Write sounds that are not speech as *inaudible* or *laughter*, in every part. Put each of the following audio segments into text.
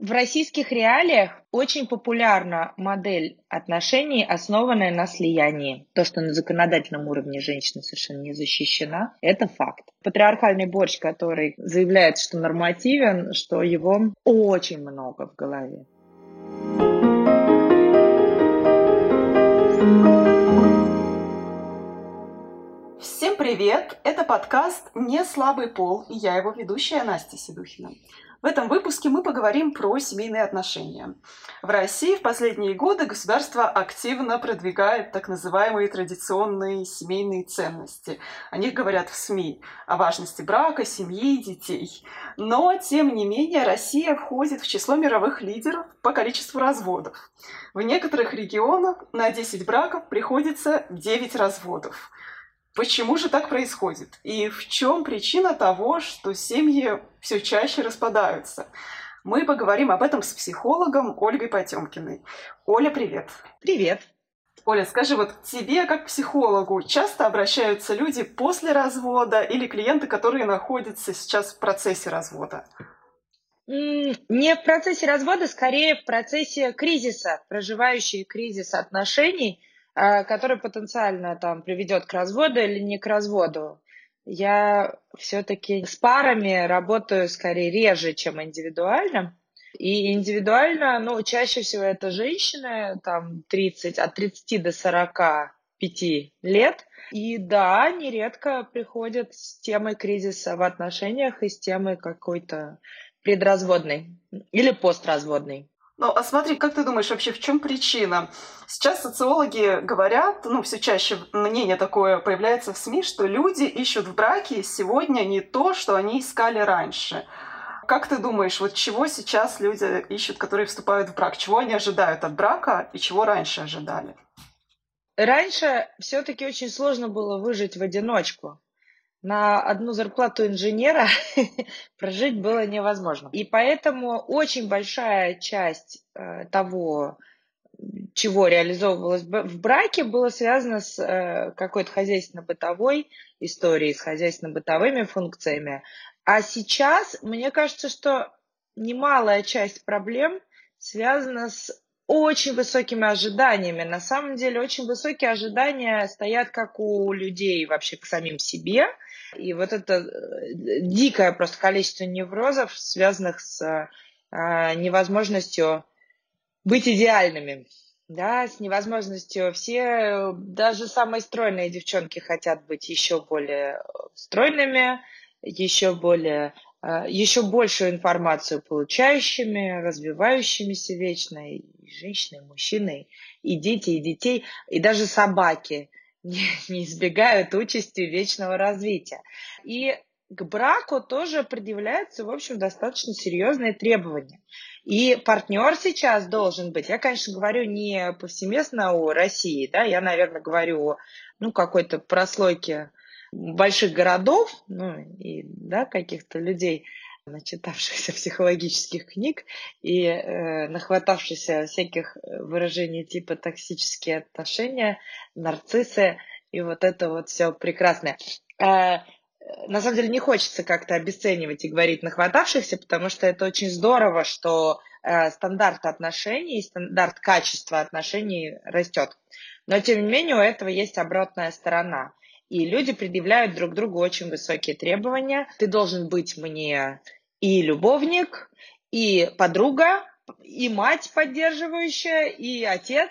В российских реалиях очень популярна модель отношений, основанная на слиянии. То, что на законодательном уровне женщина совершенно не защищена, это факт. Патриархальный борщ, который заявляет, что нормативен, что его очень много в голове. Всем привет! Это подкаст «Не слабый пол» и я его ведущая Настя Седухина. В этом выпуске мы поговорим про семейные отношения. В России в последние годы государство активно продвигает так называемые традиционные семейные ценности. О них говорят в СМИ, о важности брака, семьи, детей. Но, тем не менее, Россия входит в число мировых лидеров по количеству разводов. В некоторых регионах на 10 браков приходится 9 разводов. Почему же так происходит? И в чем причина того, что семьи все чаще распадаются? Мы поговорим об этом с психологом Ольгой Потемкиной. Оля, привет. Привет. Оля, скажи, вот к тебе, как психологу, часто обращаются люди после развода или клиенты, которые находятся сейчас в процессе развода? Не в процессе развода, скорее в процессе кризиса, проживающие кризис отношений – который потенциально там приведет к разводу или не к разводу. Я все-таки с парами работаю скорее реже, чем индивидуально. И индивидуально, ну, чаще всего это женщины, там, 30, от 30 до 45 лет. И да, нередко приходят с темой кризиса в отношениях и с темой какой-то предразводной или постразводной. Ну, а смотри, как ты думаешь, вообще в чем причина? Сейчас социологи говорят, ну, все чаще мнение такое появляется в СМИ, что люди ищут в браке сегодня не то, что они искали раньше. Как ты думаешь, вот чего сейчас люди ищут, которые вступают в брак? Чего они ожидают от брака и чего раньше ожидали? Раньше все-таки очень сложно было выжить в одиночку на одну зарплату инженера *laughs* прожить было невозможно. И поэтому очень большая часть э, того, чего реализовывалось в браке, было связано с э, какой-то хозяйственно-бытовой историей, с хозяйственно-бытовыми функциями. А сейчас, мне кажется, что немалая часть проблем связана с очень высокими ожиданиями. На самом деле очень высокие ожидания стоят как у людей вообще к самим себе – и вот это э, дикое просто количество неврозов, связанных с а, невозможностью быть идеальными, да, с невозможностью. Все, даже самые стройные девчонки хотят быть еще более стройными, еще более а, еще большую информацию получающими, развивающимися вечно, и женщины, мужчины, и дети, и детей, и даже собаки *laughs* – не, не избегают участи вечного развития. И к браку тоже предъявляются, в общем, достаточно серьезные требования. И партнер сейчас должен быть, я, конечно, говорю не повсеместно о России, да, я, наверное, говорю о ну, какой-то прослойке больших городов, ну, и, да, каких-то людей, начитавшихся психологических книг и э, нахватавшихся всяких э, выражений типа токсические отношения, нарциссы и вот это вот все прекрасное. Э, на самом деле не хочется как-то обесценивать и говорить нахватавшихся, потому что это очень здорово, что э, стандарт отношений, стандарт качества отношений растет. Но тем не менее у этого есть обратная сторона. И люди предъявляют друг другу очень высокие требования. Ты должен быть мне и любовник, и подруга, и мать поддерживающая, и отец,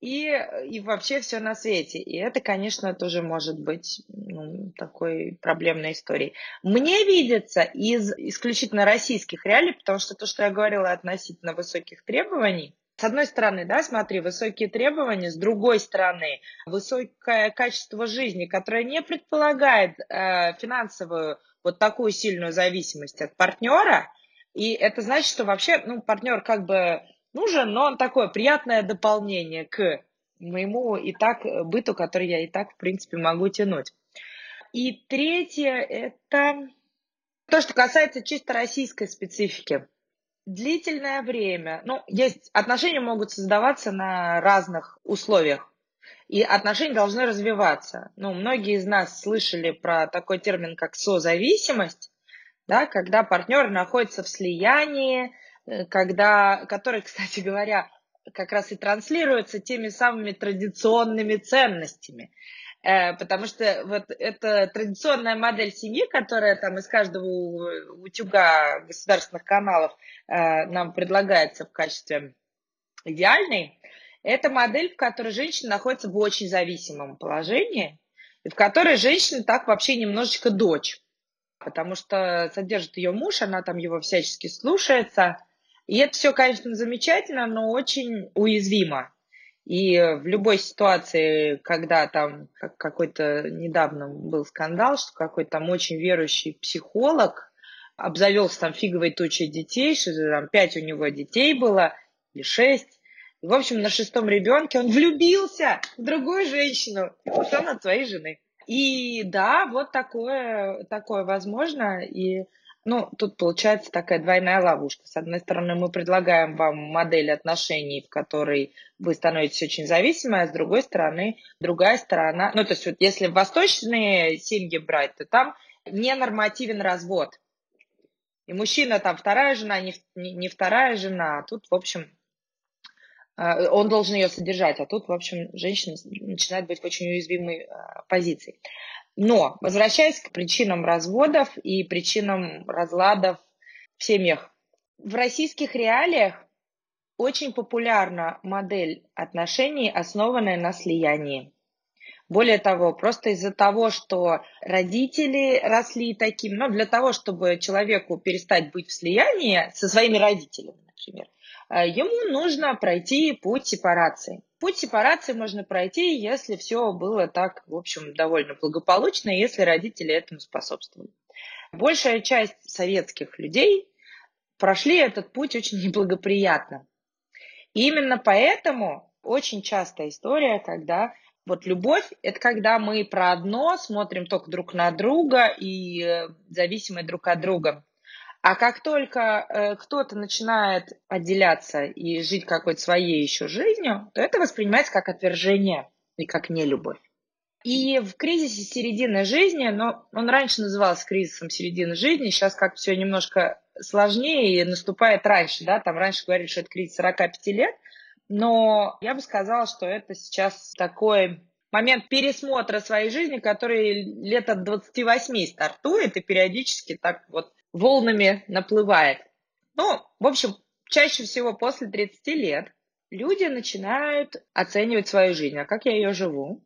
и, и вообще все на свете. И это, конечно, тоже может быть ну, такой проблемной историей. Мне видится из исключительно российских реалий, потому что то, что я говорила относительно высоких требований, с одной стороны, да, смотри, высокие требования, с другой стороны, высокое качество жизни, которое не предполагает э, финансовую вот такую сильную зависимость от партнера, и это значит, что вообще, ну, партнер как бы нужен, но он такое приятное дополнение к моему и так быту, который я и так, в принципе, могу тянуть. И третье – это то, что касается чисто российской специфики длительное время, ну, есть, отношения могут создаваться на разных условиях. И отношения должны развиваться. Ну, многие из нас слышали про такой термин, как созависимость, да, когда партнеры находятся в слиянии, э, когда, который, *laughs* кстати говоря, как раз и транслируется теми самыми традиционными ценностями. Э, потому что вот эта традиционная модель семьи, которая там из каждого утюга государственных каналов э, нам предлагается в качестве идеальной, это модель, в которой женщина находится в очень зависимом положении, и в которой женщина так вообще немножечко дочь, потому что содержит ее муж, она там его всячески слушается. И это все, конечно, замечательно, но очень уязвимо. И в любой ситуации, когда там какой-то недавно был скандал, что какой-то там очень верующий психолог обзавелся там фиговой тучей детей, что там пять у него детей было, или шесть, и, в общем, на шестом ребенке он *laughs* влюбился в другую женщину и ушел от своей жены. И да, вот такое, такое возможно. И ну, тут получается такая двойная ловушка. С одной стороны, мы предлагаем вам модель отношений, в которой вы становитесь очень зависимы, а с другой стороны, другая сторона, ну, то есть вот если восточные семьи брать, то там не нормативен развод. И мужчина там вторая жена, не, не, вторая жена, а тут, в общем, а, он должен ее содержать, а тут, в общем, женщина начинает быть в очень уязвимой а, позиции. Но, возвращаясь к причинам разводов и причинам разладов в семьях, в российских реалиях очень популярна модель отношений, основанная на слиянии. Более того, просто из-за того, что родители росли таким, ну, для того, чтобы человеку перестать быть в слиянии со своими родителями, например, Э, ему нужно пройти путь сепарации. Путь сепарации можно пройти, если все было так, в общем, довольно благополучно, если родители этому способствовали. Большая часть советских людей прошли этот путь очень неблагоприятно. И именно поэтому очень частая история, когда вот любовь – это когда мы про одно смотрим только друг на друга и э, зависимы друг от друга. А как только э, кто-то начинает отделяться и жить какой-то своей еще жизнью, то это воспринимается как отвержение и как нелюбовь. И в кризисе середины жизни, но он раньше назывался кризисом середины жизни, сейчас как-то все немножко сложнее и наступает раньше, да, там раньше говорили, что это кризис 45 лет, но я бы сказала, что это сейчас такой момент пересмотра своей жизни, который лет от 28 стартует и периодически так вот волнами наплывает. Ну, в общем, чаще всего после 30 лет люди начинают оценивать свою жизнь, а как я ее живу.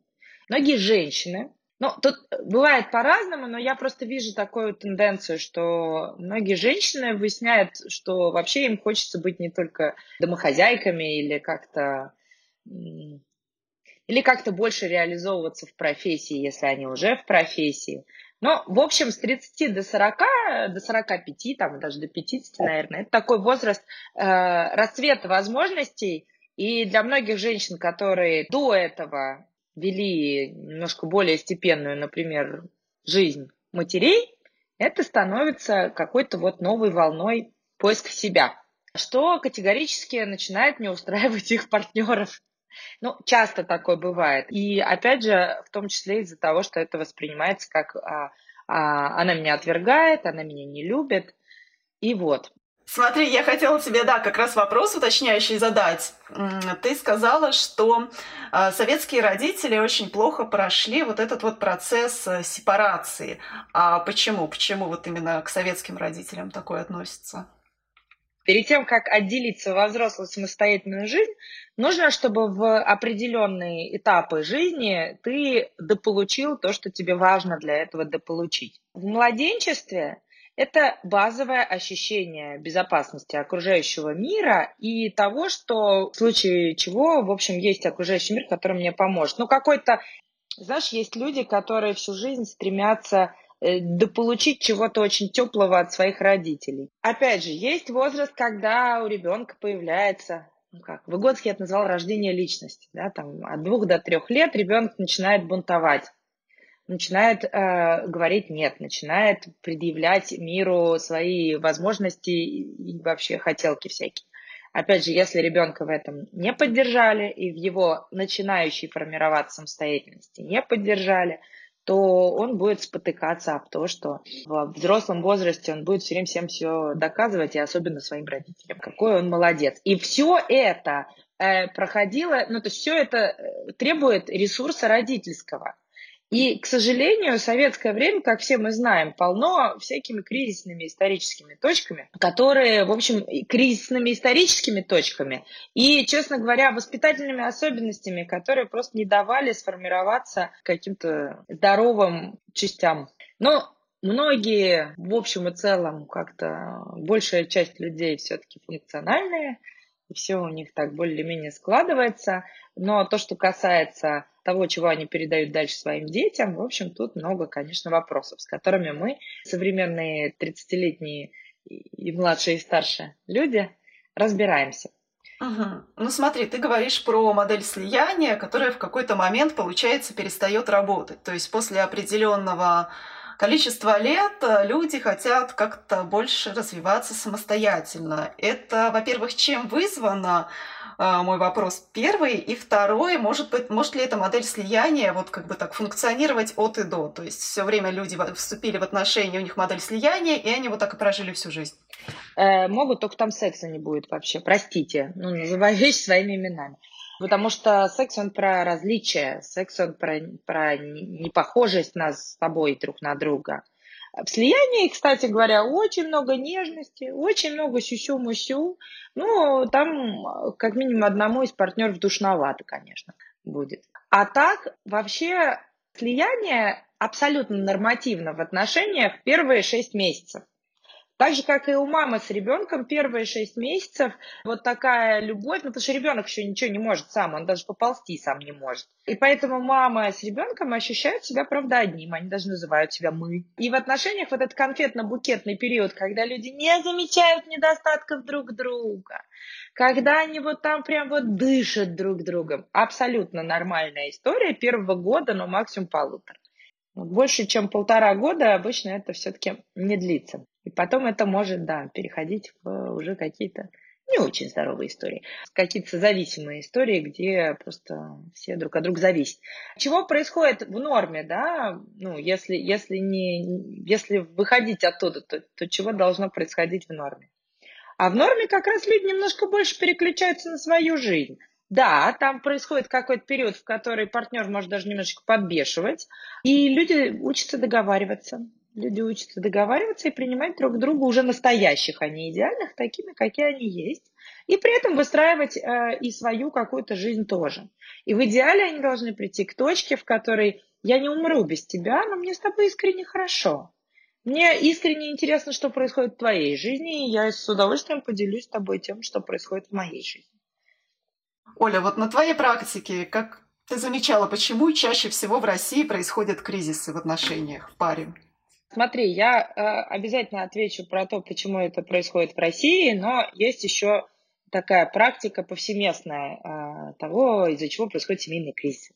Многие женщины, ну, тут бывает по-разному, но я просто вижу такую тенденцию, что многие женщины выясняют, что вообще им хочется быть не только домохозяйками или как-то или как-то больше реализовываться в профессии, если они уже в профессии. Но, в общем, с 30 до 40, до 45, там, даже до 50, наверное, это такой возраст э, расцвета возможностей. И для многих женщин, которые до этого вели немножко более степенную, например, жизнь матерей, это становится какой-то вот новой волной поиска себя, что категорически начинает не устраивать их партнеров. Ну, часто такое бывает. И опять же, в том числе из-за того, что это воспринимается как а, а, она меня отвергает, она меня не любит. И вот. Смотри, я хотела тебе, да, как раз вопрос уточняющий задать. Ты сказала, что э, советские родители очень плохо прошли вот этот вот процесс э, сепарации. А почему? Почему вот именно к советским родителям такое относится? Перед тем, как отделиться во взрослую самостоятельную жизнь, нужно, чтобы в определенные этапы жизни ты дополучил то, что тебе важно для этого дополучить. В младенчестве это базовое ощущение безопасности окружающего мира и того, что в случае чего, в общем, есть окружающий мир, который мне поможет. Ну, какой-то, знаешь, есть люди, которые всю жизнь стремятся дополучить чего-то очень теплого от своих родителей. Опять же, есть возраст, когда у ребенка появляется ну как, Выгодский это назвал рождение личности. Да, там, от двух до трех лет ребенок начинает бунтовать, начинает э, говорить нет, начинает предъявлять миру свои возможности и вообще хотелки всякие. Опять же, если ребенка в этом не поддержали и в его начинающей формироваться самостоятельности не поддержали – то он будет спотыкаться об то, что в взрослом возрасте он будет все время всем все доказывать, и особенно своим родителям, какой он молодец. И все это э, проходило, ну то есть все это э, требует ресурса родительского. И, к сожалению, советское время, как все мы знаем, полно всякими кризисными историческими точками, которые, в общем, кризисными историческими точками и, честно говоря, воспитательными особенностями, которые просто не давали сформироваться каким-то здоровым частям. Но многие, в общем и целом, как-то большая часть людей все-таки функциональные, все у них так более-менее складывается. Но то, что касается того, чего они передают дальше своим детям, в общем, тут много, конечно, вопросов, с которыми мы, современные 30-летние и младшие, и старшие люди, разбираемся. Угу. Ну смотри, ты говоришь про модель слияния, которая в какой-то момент, получается, перестает работать. То есть после определенного количества лет люди хотят как-то больше развиваться самостоятельно. Это, во-первых, чем вызвано? А, мой вопрос первый. И второй, может быть, может ли эта модель слияния вот как бы так функционировать от и до? То есть все время люди вступили в отношения, у них модель слияния, и они вот так и прожили всю жизнь. Э, могут, только там секса не будет вообще. Простите. Ну, называю вещи своими именами. Потому что секс, он про различия, секс, он про, про непохожесть нас с тобой друг на друга. В слиянии, кстати говоря, очень много нежности, очень много сюсю-мусю. Ну, там как минимум одному из партнеров душновато, конечно, будет. А так, вообще, слияние абсолютно нормативно в отношениях первые шесть месяцев. Так же, как и у мамы с ребенком, первые шесть месяцев вот такая любовь, ну, потому что ребенок еще ничего не может сам, он даже поползти сам не может. И поэтому мама с ребенком ощущают себя, правда, одним, они даже называют себя «мы». И в отношениях вот этот конфетно-букетный период, когда люди не замечают недостатков друг друга, когда они вот там прям вот дышат друг другом, абсолютно нормальная история первого года, но максимум полутора. Больше, чем полтора года обычно это все-таки не длится. И потом это может, да, переходить в уже какие-то не очень здоровые истории. Какие-то зависимые истории, где просто все друг от друга зависят. Чего происходит в норме, да, ну, если, если, не, если выходить оттуда, то, то чего должно происходить в норме? А в норме как раз люди немножко больше переключаются на свою жизнь. Да, там происходит какой-то период, в который партнер может даже немножечко подбешивать, и люди учатся договариваться. Люди учатся договариваться и принимать друг друга уже настоящих, а не идеальных, такими, какие они есть. И при этом выстраивать э, и свою какую-то жизнь тоже. И в идеале они должны прийти к точке, в которой я не умру без тебя, но мне с тобой искренне хорошо. Мне искренне интересно, что происходит в твоей жизни, и я с удовольствием поделюсь с тобой тем, что происходит в моей жизни. Оля, вот на твоей практике, как ты замечала, почему чаще всего в России происходят кризисы в отношениях в паре? Смотри, я э, обязательно отвечу про то, почему это происходит в России, но есть еще такая практика повсеместная э, того, из-за чего происходит семейный кризис.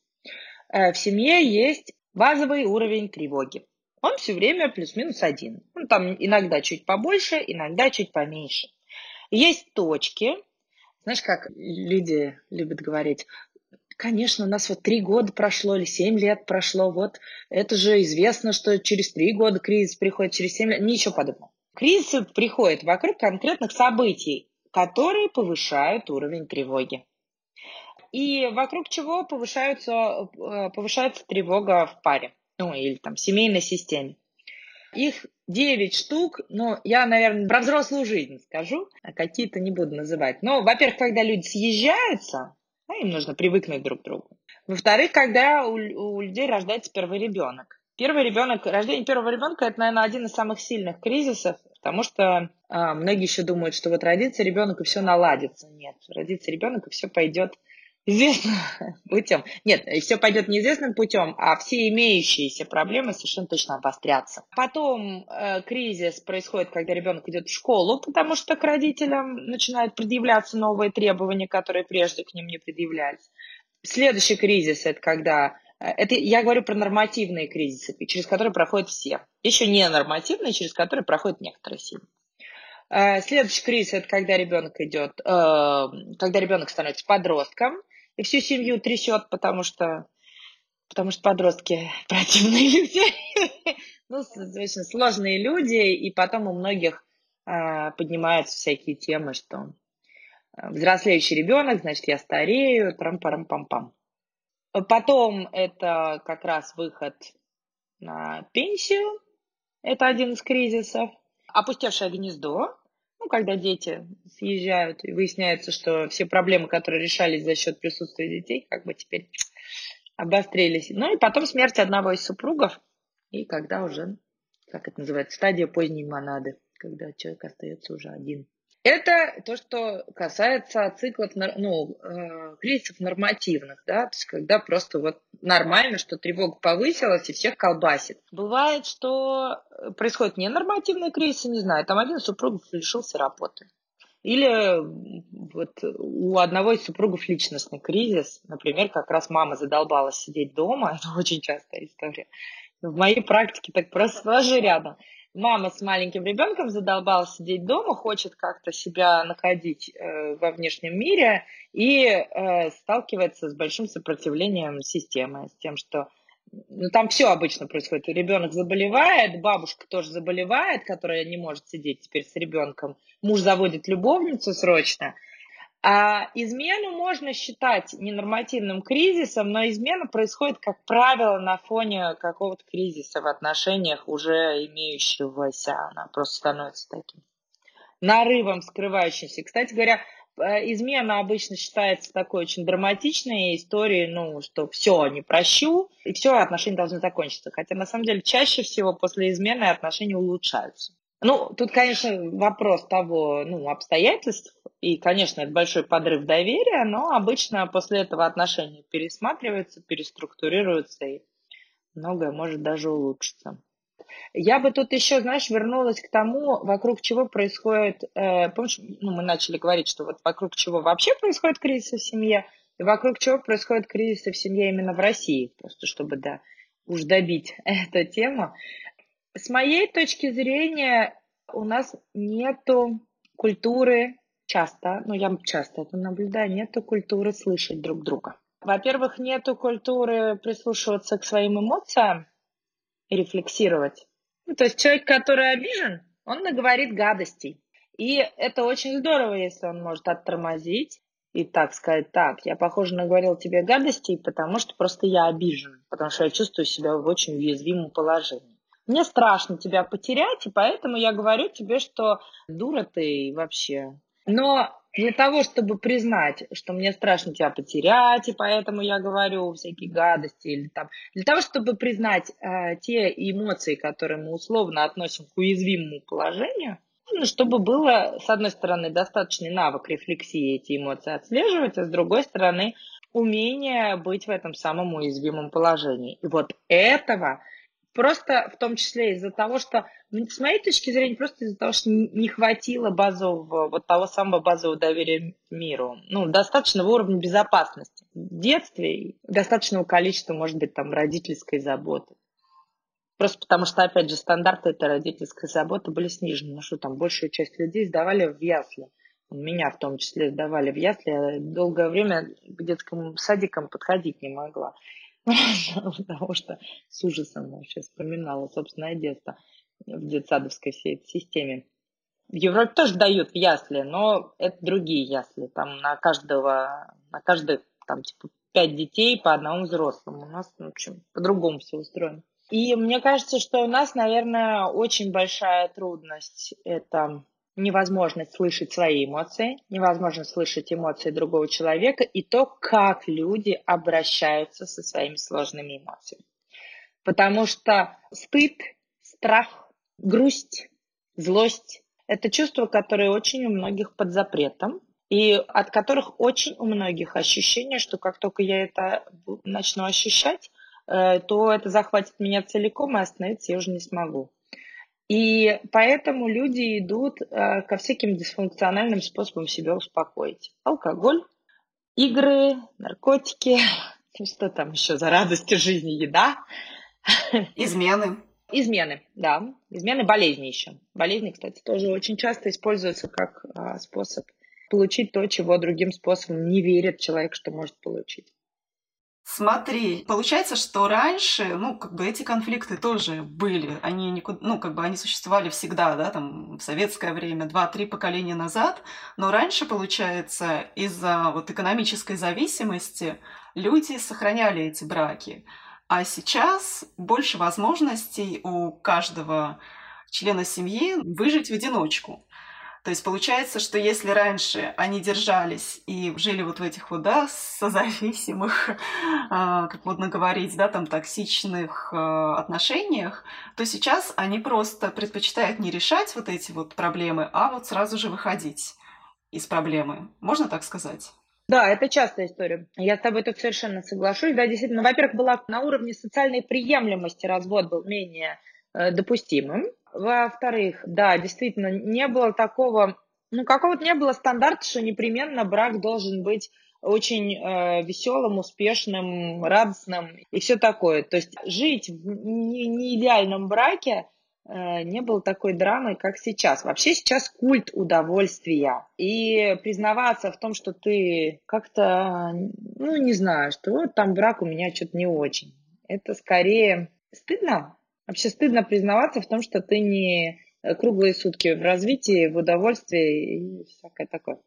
Э, в семье есть базовый уровень тревоги. Он все время плюс-минус один. Ну, там иногда чуть побольше, иногда чуть поменьше. Есть точки, знаешь, как люди любят говорить, Конечно, у нас вот три года прошло или семь лет прошло. Вот это же известно, что через три года кризис приходит, через семь лет. Ничего подобного. Кризис приходит вокруг конкретных событий, которые повышают уровень тревоги. И вокруг чего повышается, э, повышается тревога в паре, ну или там семейной системе. Их девять штук, ну, я, наверное, про взрослую жизнь скажу, а какие-то не буду называть. Но, во-первых, когда люди съезжаются, да, им нужно привыкнуть друг к другу. Во-вторых, когда у, у людей рождается первый ребенок. Первый ребенок, рождение первого ребенка это, наверное, один из самых сильных кризисов, потому что а, многие еще думают, что вот родится ребенок и все наладится. Нет, родится ребенок и все пойдет известным *laughs* путем. Нет, все пойдет неизвестным путем, а все имеющиеся проблемы совершенно точно обострятся. Потом э, кризис происходит, когда ребенок идет в школу, потому что к родителям начинают предъявляться новые требования, которые прежде к ним не предъявлялись. Следующий кризис это когда э, это я говорю про нормативные кризисы, через которые проходят все. Еще не нормативные, через которые проходят некоторые семьи. Э, следующий кризис это когда ребенок идет, э, когда ребенок становится подростком, и всю семью трясет, потому что потому что подростки *laughs* противные люди. ну, достаточно сложные люди, и потом у многих э, поднимаются всякие темы, что взрослеющий ребенок, значит, я старею, трам-парам-пам-пам. Потом это как раз выход на пенсию, это один из кризисов. Опустевшее гнездо, ну, когда дети съезжают, и выясняется, что все проблемы, которые решались за счет присутствия детей, как бы теперь обострились. Ну и потом смерть одного из супругов, и когда уже, как это называется, стадия поздней монады, когда человек остается уже один. Это то, что касается циклов, ну, э, кризисов нормативных, да, то есть когда просто вот нормально, что тревога повысилась и всех колбасит. Бывает, что происходит ненормативный кризис, не знаю, там один из супругов лишился работы. Или вот у одного из супругов личностный кризис, например, как раз мама задолбалась сидеть дома, *laughs* это очень частая история. В моей практике так просто сплошь рядом мама с маленьким ребенком задолбалась сидеть дома, хочет как-то себя находить э, во внешнем мире и э, сталкивается с большим сопротивлением системы, с тем, что ну, там все обычно происходит. Ребенок заболевает, бабушка тоже заболевает, которая не может сидеть теперь с ребенком. Муж заводит любовницу срочно – а измену можно считать ненормативным кризисом, но измена происходит, как правило, на фоне какого-то кризиса в отношениях уже имеющегося. Она просто становится таким нарывом, скрывающимся. Кстати говоря, э, измена обычно считается такой очень драматичной историей, ну, что все, не прощу, и все, отношения должны закончиться. Хотя, на самом деле, чаще всего после измены отношения улучшаются. Ну, тут, конечно, вопрос того, ну, обстоятельств, и, конечно, это большой подрыв доверия, но обычно после этого отношения пересматриваются, переструктурируются, и многое может даже улучшиться. Я бы тут еще, знаешь, вернулась к тому, вокруг чего происходит, э, помнишь, ну, мы начали говорить, что вот вокруг чего вообще происходит кризис в семье, и вокруг чего происходит кризис в семье именно в России, просто чтобы, да, уж добить *laughs* эту тему. С моей точки зрения, у нас нету культуры часто, ну я часто это наблюдаю, нету культуры слышать друг друга. Во-первых, нету культуры прислушиваться к своим эмоциям и рефлексировать. Ну, то есть человек, который обижен, он наговорит гадостей. И это очень здорово, если он может оттормозить и так сказать, так, я, похоже, наговорил тебе гадостей, потому что просто я обижен, потому что я чувствую себя в очень уязвимом положении. Мне страшно тебя потерять, и поэтому я говорю тебе, что дура ты вообще. Но для того, чтобы признать, что мне страшно тебя потерять, и поэтому я говорю всякие гадости, или там, для того, чтобы признать э, те эмоции, которые мы условно относим к уязвимому положению, нужно, чтобы было, с одной стороны, достаточный навык рефлексии эти эмоции отслеживать, а с другой стороны, умение быть в этом самом уязвимом положении. И вот этого Просто в том числе из-за того, что, с моей точки зрения, просто из-за того, что не хватило базового, вот того самого базового доверия миру. Ну, достаточного уровня безопасности. В детстве достаточного количества, может быть, там, родительской заботы. Просто потому что, опять же, стандарты этой родительской заботы были снижены. Ну что там, большую часть людей сдавали в ясли. Меня в том числе сдавали в ясли. Я долгое время к детским садикам подходить не могла. *laughs* потому что с ужасом вообще вспоминала собственное детство в детсадовской всей этой системе. В Европе тоже дают в ясли, но это другие ясли. Там на каждого, на каждый, там, типа, пять детей по одному взрослому. У нас, в общем, по-другому все устроено. И мне кажется, что у нас, наверное, очень большая трудность – это невозможность слышать свои эмоции, невозможность слышать эмоции другого человека и то, как люди обращаются со своими сложными эмоциями. Потому что стыд, страх, грусть, злость – это чувства, которые очень у многих под запретом, и от которых очень у многих ощущение, что как только я это начну ощущать, э, то это захватит меня целиком, и остановиться я уже не смогу. И поэтому люди идут э, ко всяким дисфункциональным способам себя успокоить. Алкоголь, игры, наркотики, *laughs* что там еще за радости жизни, еда. *laughs* Измены. Измены, да. Измены, болезни еще. Болезни, кстати, тоже очень часто используются как а, способ получить то, чего другим способом не верит человек, что может получить. Смотри, получается, что раньше, ну, как бы эти конфликты тоже были. Они никуда, ну, как бы они существовали всегда, да, там, в советское время, два-три поколения назад. Но раньше, получается, из-за вот экономической зависимости люди сохраняли эти браки. А сейчас больше возможностей у каждого члена семьи выжить в одиночку. То есть получается, что если раньше они держались и жили вот в этих вот, да, созависимых, *laughs* а, как модно говорить, да, там, токсичных а, отношениях, то сейчас они просто предпочитают не решать вот эти вот проблемы, а вот сразу же выходить из проблемы. Можно так сказать? Да, это частая история. Я с тобой тут совершенно соглашусь. Да, действительно, во-первых, была на уровне социальной приемлемости развод был менее э, допустимым. Во-вторых, да, действительно, не было такого, ну, какого-то не было стандарта, что непременно брак должен быть очень э, веселым, успешным, радостным и все такое. То есть жить в не, не идеальном браке э, не было такой драмы, как сейчас. Вообще сейчас культ удовольствия. И признаваться в том, что ты как-то, ну, не знаю, что вот там брак у меня что-то не очень. Это скорее стыдно, Вообще стыдно признаваться в том, что ты не э, круглые сутки в развитии, в удовольствии и всякое такое.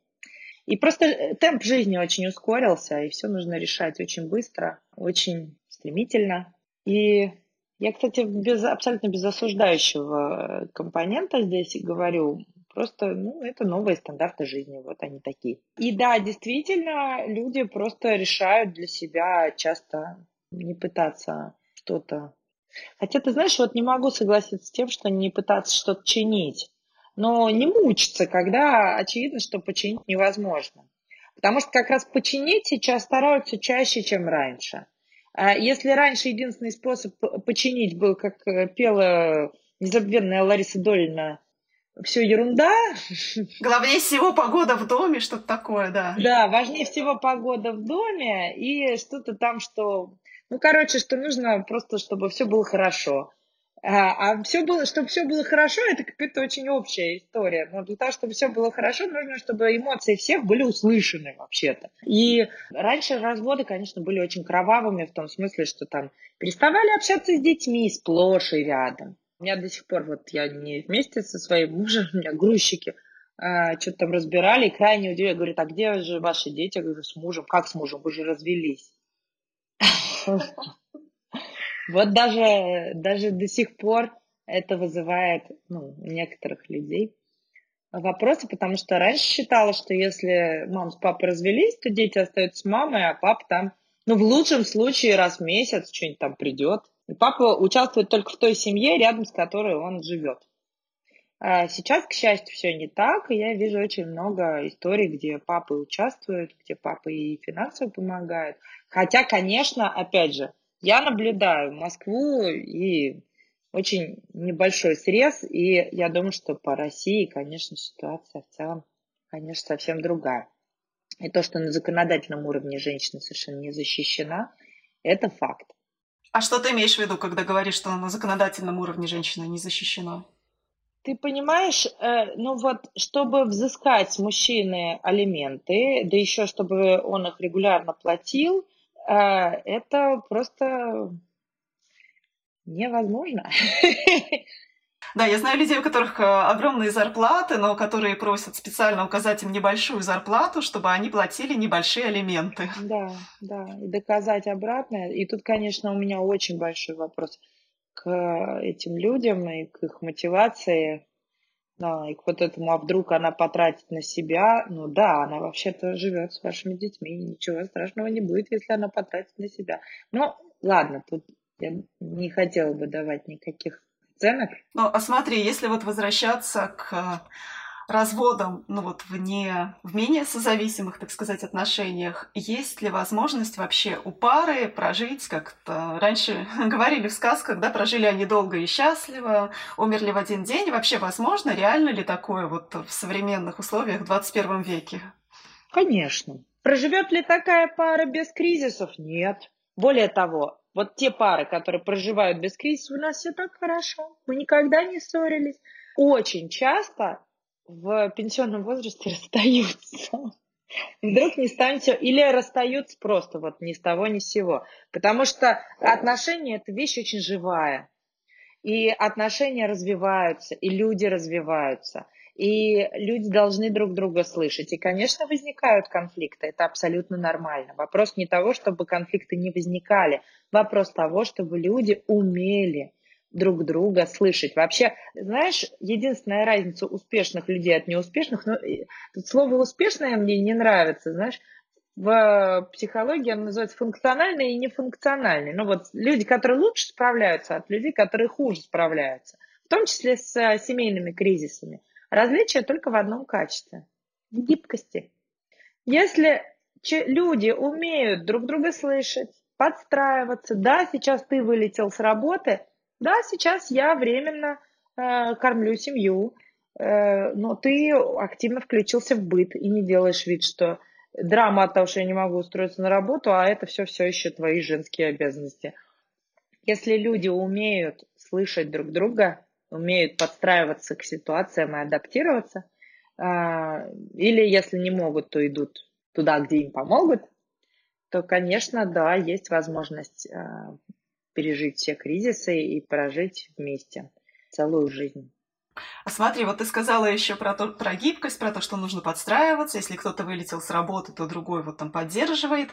И просто э, темп жизни очень ускорился, и все нужно решать очень быстро, очень стремительно. И я, кстати, без, абсолютно без осуждающего компонента здесь говорю. Просто, ну, это новые стандарты жизни, вот они такие. И да, действительно, люди просто решают для себя часто не пытаться что-то Хотя, ты знаешь, вот не могу согласиться с тем, что не пытаться что-то чинить. Но не мучиться, когда очевидно, что починить невозможно. Потому что как раз починить сейчас стараются чаще, чем раньше. А если раньше единственный способ починить был, как э, пела незабвенная Лариса Долина, все ерунда. *laughs* Главнее всего погода в доме, что-то такое, да. Да, важнее всего погода в доме и что-то там, что ну, короче, что нужно просто, чтобы все было хорошо. А, а все было, чтобы все было хорошо, это какая-то очень общая история. Но для того, чтобы все было хорошо, нужно, чтобы эмоции всех были услышаны вообще-то. И раньше разводы, конечно, были очень кровавыми в том смысле, что там переставали общаться с детьми сплошь и рядом. У меня до сих пор, вот я не вместе со своим мужем, у меня грузчики, а, что-то там разбирали, и крайне удивили, говорят, а где же ваши дети? Я говорю, с мужем. Как с мужем? Вы же развелись. Вот даже, даже до сих пор это вызывает ну, некоторых людей вопросы, потому что раньше считала, что если мама с папой развелись, то дети остаются с мамой, а папа там, ну, в лучшем случае раз в месяц что-нибудь там придет. И папа участвует только в той семье, рядом с которой он живет. А сейчас, к счастью, все не так, и я вижу очень много историй, где папы участвуют, где папы и финансово помогают. Хотя, конечно, опять же, я наблюдаю Москву и очень небольшой срез, и я думаю, что по России, конечно, ситуация в целом, конечно, совсем другая. И то, что на законодательном уровне женщина совершенно не защищена, это факт. А что ты имеешь в виду, когда говоришь, что на законодательном уровне женщина не защищена? Ты понимаешь, э, ну вот, чтобы взыскать с мужчины алименты, да еще чтобы он их регулярно платил, это просто невозможно. *laughs* Да, я знаю людей, у которых э, огромные зарплаты, но которые просят специально указать им небольшую зарплату, чтобы они платили небольшие алименты. Да, да, и доказать обратное. И тут, конечно, у меня очень большой вопрос к этим людям и к их мотивации. Да, и к вот этому, а вдруг она потратит на себя, ну да, она вообще-то живет с вашими детьми, ничего страшного не будет, если она потратит на себя. Ну, ладно, тут я не хотела бы давать никаких оценок. Ну, а смотри, если вот возвращаться к разводом, ну вот вне, в менее созависимых, так сказать, отношениях, есть ли возможность вообще у пары прожить как-то... Раньше *laughs* говорили в сказках, да, прожили они долго и счастливо, умерли в один день. Вообще возможно, реально ли такое вот в современных условиях в 21 веке? Конечно. Проживет ли такая пара без кризисов? Нет. Более того, вот те пары, которые проживают без кризисов, у нас все так хорошо. Мы никогда не ссорились. Очень часто в пенсионном возрасте *laughs* расстаются. вдруг не станет все, или расстаются просто вот ни с того, ни с сего. Потому что отношения – это вещь очень живая. И отношения развиваются, и люди развиваются, и люди должны друг друга слышать. И, конечно, возникают конфликты, это абсолютно нормально. Вопрос не того, чтобы конфликты не возникали, вопрос того, чтобы люди умели друг друга слышать. Вообще, знаешь, единственная разница успешных людей от неуспешных, ну, слово успешное мне не нравится, знаешь, в психологии оно называется функциональный и нефункциональный. Ну вот люди, которые лучше справляются, от людей, которые хуже справляются, в том числе с семейными кризисами. Различие только в одном качестве – гибкости. Если люди умеют друг друга слышать, подстраиваться, да, сейчас ты вылетел с работы, да, сейчас я временно э, кормлю семью, э, но ты активно включился в быт и не делаешь вид, что драма от того, что я не могу устроиться на работу, а это все все еще твои женские обязанности. Если люди умеют слышать друг друга, умеют подстраиваться к ситуациям и адаптироваться, а, или если не могут, то идут туда, где им помогут, то, конечно, да, есть возможность а, пережить все кризисы и прожить вместе целую жизнь. А смотри, вот ты сказала еще про, то, про гибкость, про то, что нужно подстраиваться. Если кто-то вылетел с работы, то другой вот там поддерживает.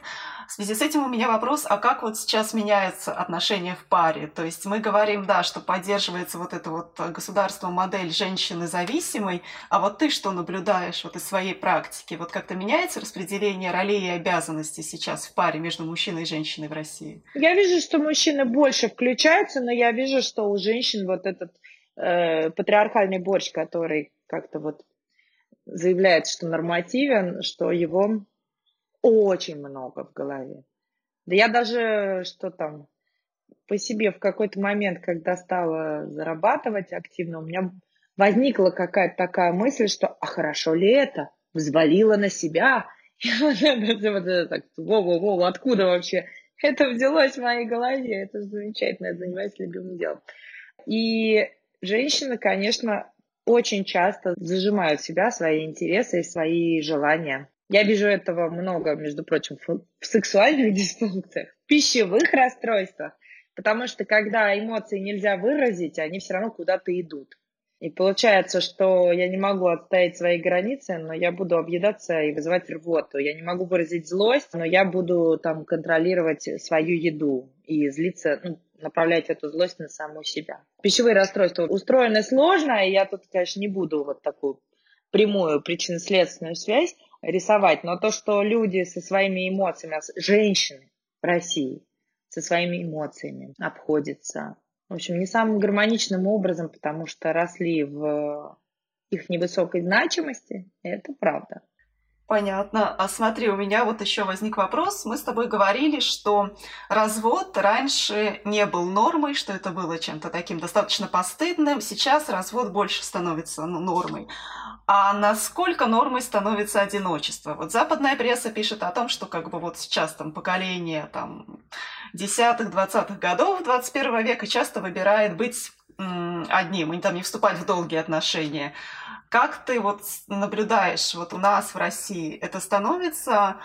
В связи с этим у меня вопрос, а как вот сейчас меняются отношения в паре? То есть мы говорим, да, что поддерживается вот эта вот государство модель женщины зависимой, а вот ты что наблюдаешь вот из своей практики? Вот как-то меняется распределение ролей и обязанностей сейчас в паре между мужчиной и женщиной в России? Я вижу, что мужчины больше включаются, но я вижу, что у женщин вот этот э, патриархальный борщ, который как-то вот заявляет, что нормативен, что его очень много в голове. Да я даже, что там, по себе в какой-то момент, когда стала зарабатывать активно, у меня возникла какая-то такая мысль, что а хорошо ли это? Взвалила на себя. *laughs* Во-во-во, откуда вообще? Это взялось в моей голове, это замечательно, я занимаюсь любимым делом. И женщины, конечно, очень часто зажимают себя свои интересы и свои желания. Я вижу этого много, между прочим, в сексуальных *laughs* дисфункциях, в пищевых расстройствах, потому что когда эмоции нельзя выразить, они все равно куда-то идут. И получается, что я не могу отстоять свои границы, но я буду объедаться и вызывать рвоту. Я не могу выразить злость, но я буду там контролировать свою еду и злиться, ну, направлять эту злость на саму себя. Пищевые расстройства устроены сложно, и я тут, конечно, не буду вот такую прямую причинно-следственную связь рисовать, но то, что люди со своими эмоциями, женщины в России со своими эмоциями обходятся, в общем, не самым гармоничным образом, потому что росли в их невысокой значимости, это правда. Понятно. А смотри, у меня вот еще возник вопрос. Мы с тобой говорили, что развод раньше не был нормой, что это было чем-то таким достаточно постыдным. Сейчас развод больше становится ну, нормой. А насколько нормой становится одиночество? Вот западная пресса пишет о том, что как бы вот сейчас там поколение там десятых, двадцатых годов 21 века часто выбирает быть одним, и там не вступать в долгие отношения. Как ты вот наблюдаешь вот у нас в России, это становится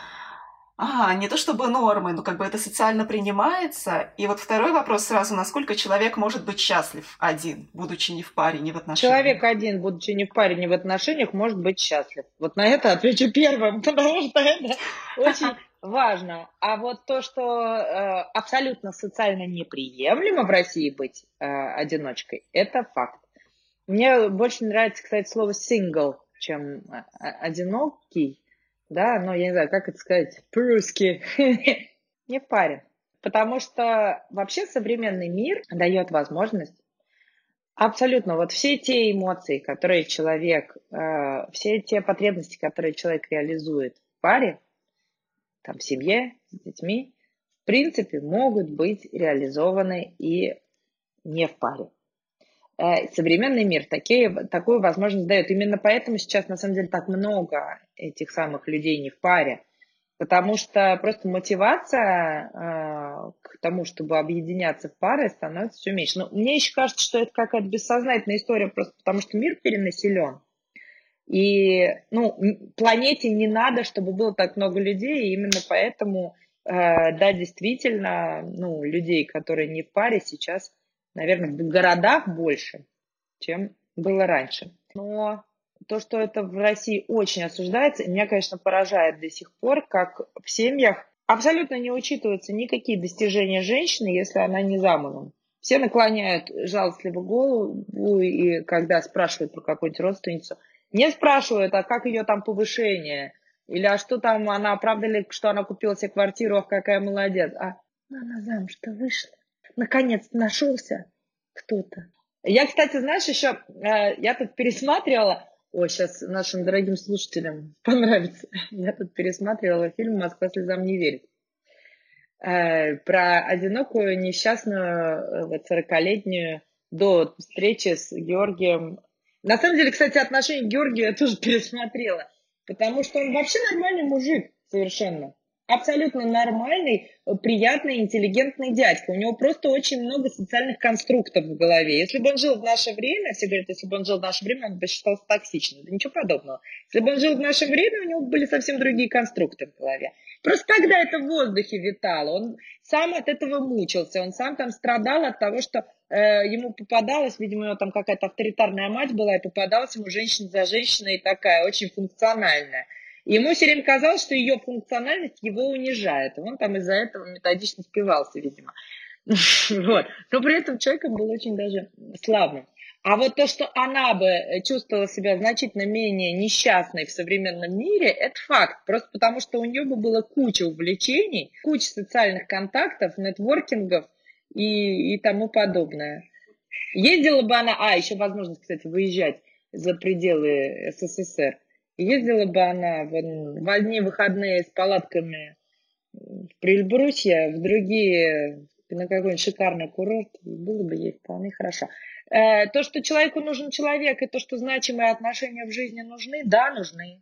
а, не то чтобы нормой, но как бы это социально принимается. И вот второй вопрос сразу, насколько человек может быть счастлив один, будучи не в паре, не в отношениях? Человек один, будучи не в паре, не в отношениях, может быть счастлив. Вот на это отвечу *laughs* первым, потому что это очень важно. А вот то, что э, абсолютно социально неприемлемо в России быть э, одиночкой, это факт. Мне больше нравится, кстати, слово single, чем э, одинокий, да, но я не знаю, как это сказать по-русски, *laughs* не в паре. Потому что вообще современный мир дает возможность абсолютно вот все те эмоции, которые человек, э, все те потребности, которые человек реализует в паре, там, в семье, с детьми, в принципе, могут быть реализованы и не в паре. Э, современный мир такие, такую возможность дает. Именно поэтому сейчас, на самом деле, так много этих самых людей не в паре. Потому что просто мотивация э, к тому, чтобы объединяться в пары, становится все меньше. Но мне еще кажется, что это какая-то бессознательная история, просто потому что мир перенаселен. И, ну, планете не надо, чтобы было так много людей, и именно поэтому, э, да, действительно, ну, людей, которые не в паре, сейчас, наверное, в городах больше, чем было раньше. Но то, что это в России очень осуждается, меня, конечно, поражает до сих пор, как в семьях абсолютно не учитываются никакие достижения женщины, если она не замужем. Все наклоняют жалостливо голову, и когда спрашивают про какую-нибудь родственницу, не спрашивают, а как ее там повышение, или а что там, она, правда ли, что она купила себе квартиру, ах, какая молодец, а «Ну, она замуж-то вышла, наконец нашелся кто-то. Я, кстати, знаешь, еще, э, я тут пересматривала, Ой, сейчас нашим дорогим слушателям *laughs* понравится. Я тут пересматривала фильм «Москва слезам не верит». Э, про одинокую, несчастную, э, вот, 40-летнюю до встречи с Георгием. На самом деле, кстати, отношение к Георгию я тоже *laughs* пересмотрела, потому что он вообще нормальный мужик совершенно абсолютно нормальный, приятный, интеллигентный дядька. У него просто очень много социальных конструктов в голове. Если бы он жил в наше время, все говорят, если бы он жил в наше время, он бы считался токсичным. Да ничего подобного. Если бы он жил в наше время, у него были совсем другие конструкты в голове. Просто тогда это в воздухе витало. Он сам от этого мучился. Он сам там страдал от того, что э, ему попадалось, видимо, там какая-то авторитарная мать была, и попадалась ему женщина за женщиной такая, очень функциональная. Ему все время казалось, что ее функциональность его унижает. И он там из-за этого методично спивался, видимо. *laughs* Вот. Но при этом человеком был очень даже славным. А вот то, что она бы чувствовала себя значительно менее несчастной в современном мире, это факт. Просто потому, что у нее бы было куча увлечений, куча социальных контактов, нетворкингов и, и тому подобное. Ездила бы она, а, еще возможность, кстати, выезжать за пределы СССР. Ездила бы она в, в одни выходные с палатками в Прильбрусье, в другие на какой-нибудь шикарный курорт, было бы ей вполне хорошо. Э, то, что человеку нужен человек, и то, что значимые отношения в жизни нужны, да, нужны.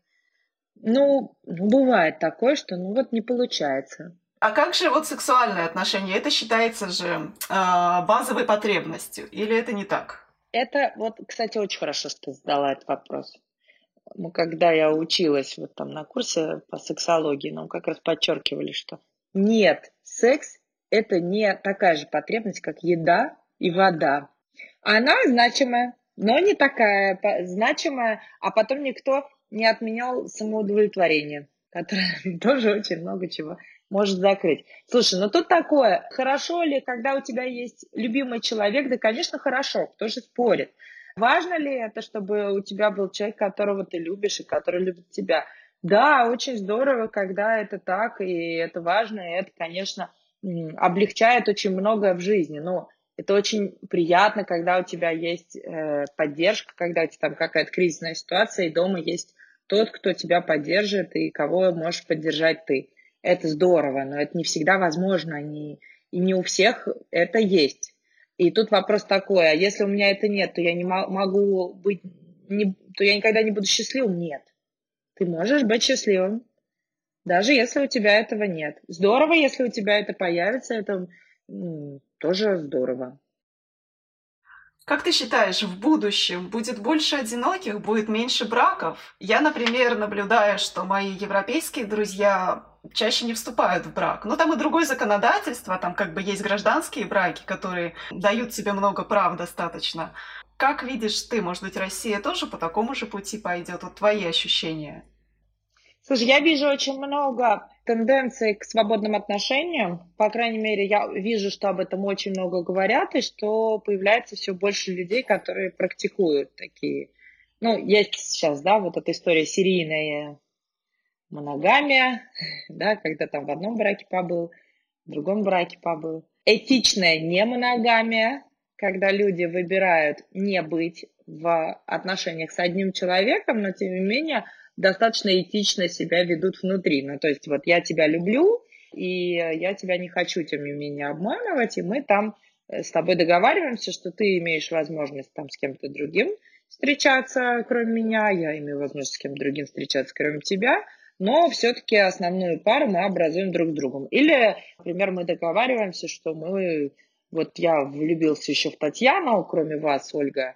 Ну, бывает такое, что ну вот не получается. А как же вот сексуальные отношения? Это считается же э, базовой потребностью, или это не так? Это вот, кстати, очень хорошо, что ты задала этот вопрос мы, когда я училась вот там на курсе по сексологии, нам как раз подчеркивали, что нет, секс – это не такая же потребность, как еда и вода. Она значимая, но не такая значимая, а потом никто не отменял самоудовлетворение, которое *laughs* тоже очень много чего может закрыть. Слушай, ну тут такое, хорошо ли, когда у тебя есть любимый человек? Да, конечно, хорошо, кто же спорит. Важно ли это, чтобы у тебя был человек, которого ты любишь и который любит тебя? Да, очень здорово, когда это так, и это важно, и это, конечно, облегчает очень многое в жизни. Но это очень приятно, когда у тебя есть э, поддержка, когда у тебя там какая-то кризисная ситуация, и дома есть тот, кто тебя поддержит, и кого можешь поддержать ты. Это здорово, но это не всегда возможно, не, и не у всех это есть. И тут вопрос такой, а если у меня это нет, то я не могу быть, не, то я никогда не буду счастливым? Нет. Ты можешь быть счастливым, даже если у тебя этого нет. Здорово, если у тебя это появится, это м, тоже здорово. Как ты считаешь, в будущем будет больше одиноких, будет меньше браков? Я, например, наблюдаю, что мои европейские друзья чаще не вступают в брак. Но там и другое законодательство, там как бы есть гражданские браки, которые дают тебе много прав достаточно. Как видишь ты, может быть, Россия тоже по такому же пути пойдет? Вот твои ощущения. Слушай, я вижу очень много тенденций к свободным отношениям. По крайней мере, я вижу, что об этом очень много говорят, и что появляется все больше людей, которые практикуют такие. Ну, есть сейчас, да, вот эта история серийная моногамия, да, когда там в одном браке побыл, в другом браке побыл. Этичная не моногамия, когда люди выбирают не быть в отношениях с одним человеком, но тем не менее достаточно этично себя ведут внутри. Ну, то есть вот я тебя люблю, и я тебя не хочу, тем не менее, обманывать, и мы там э, с тобой договариваемся, что ты имеешь возможность там с кем-то другим встречаться, кроме меня, я имею возможность с кем-то другим встречаться, кроме тебя, но все-таки основную пару мы образуем друг с другом. Или, например, мы договариваемся, что мы, вот я влюбился еще в Татьяну, кроме вас, Ольга,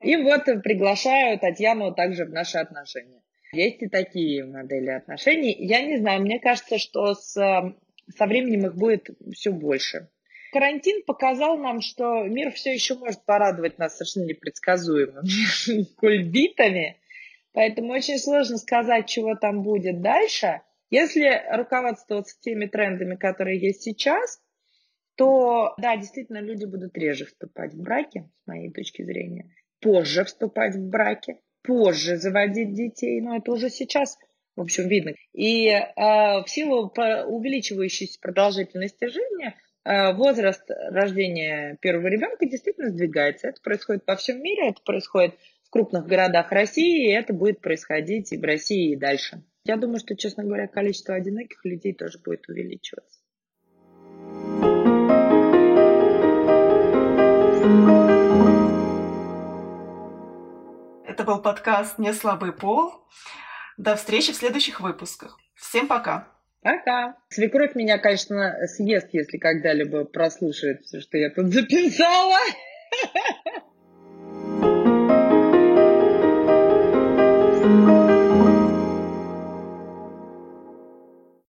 И вот приглашаю Татьяну также в наши отношения. Есть и такие модели отношений. Я не знаю, мне кажется, что с, со временем их будет все больше. Карантин показал нам, что мир все еще может порадовать нас совершенно непредсказуемыми *laughs* кульбитами. Поэтому очень сложно сказать, чего там будет дальше. Если руководствоваться теми трендами, которые есть сейчас, то, да, действительно, люди будут реже вступать в браки, с моей точки зрения, позже вступать в браки, позже заводить детей, но это уже сейчас, в общем, видно. И э, в силу увеличивающейся продолжительности жизни э, возраст рождения первого ребенка действительно сдвигается. Это происходит по всему миру, это происходит крупных городах России, и это будет происходить и в России, и дальше. Я думаю, что, честно говоря, количество одиноких людей тоже будет увеличиваться. Это был подкаст «Не слабый пол». До встречи в следующих выпусках. Всем пока. Пока. Свекровь меня, конечно, съест, если когда-либо прослушает все, что я тут записала. *laughs*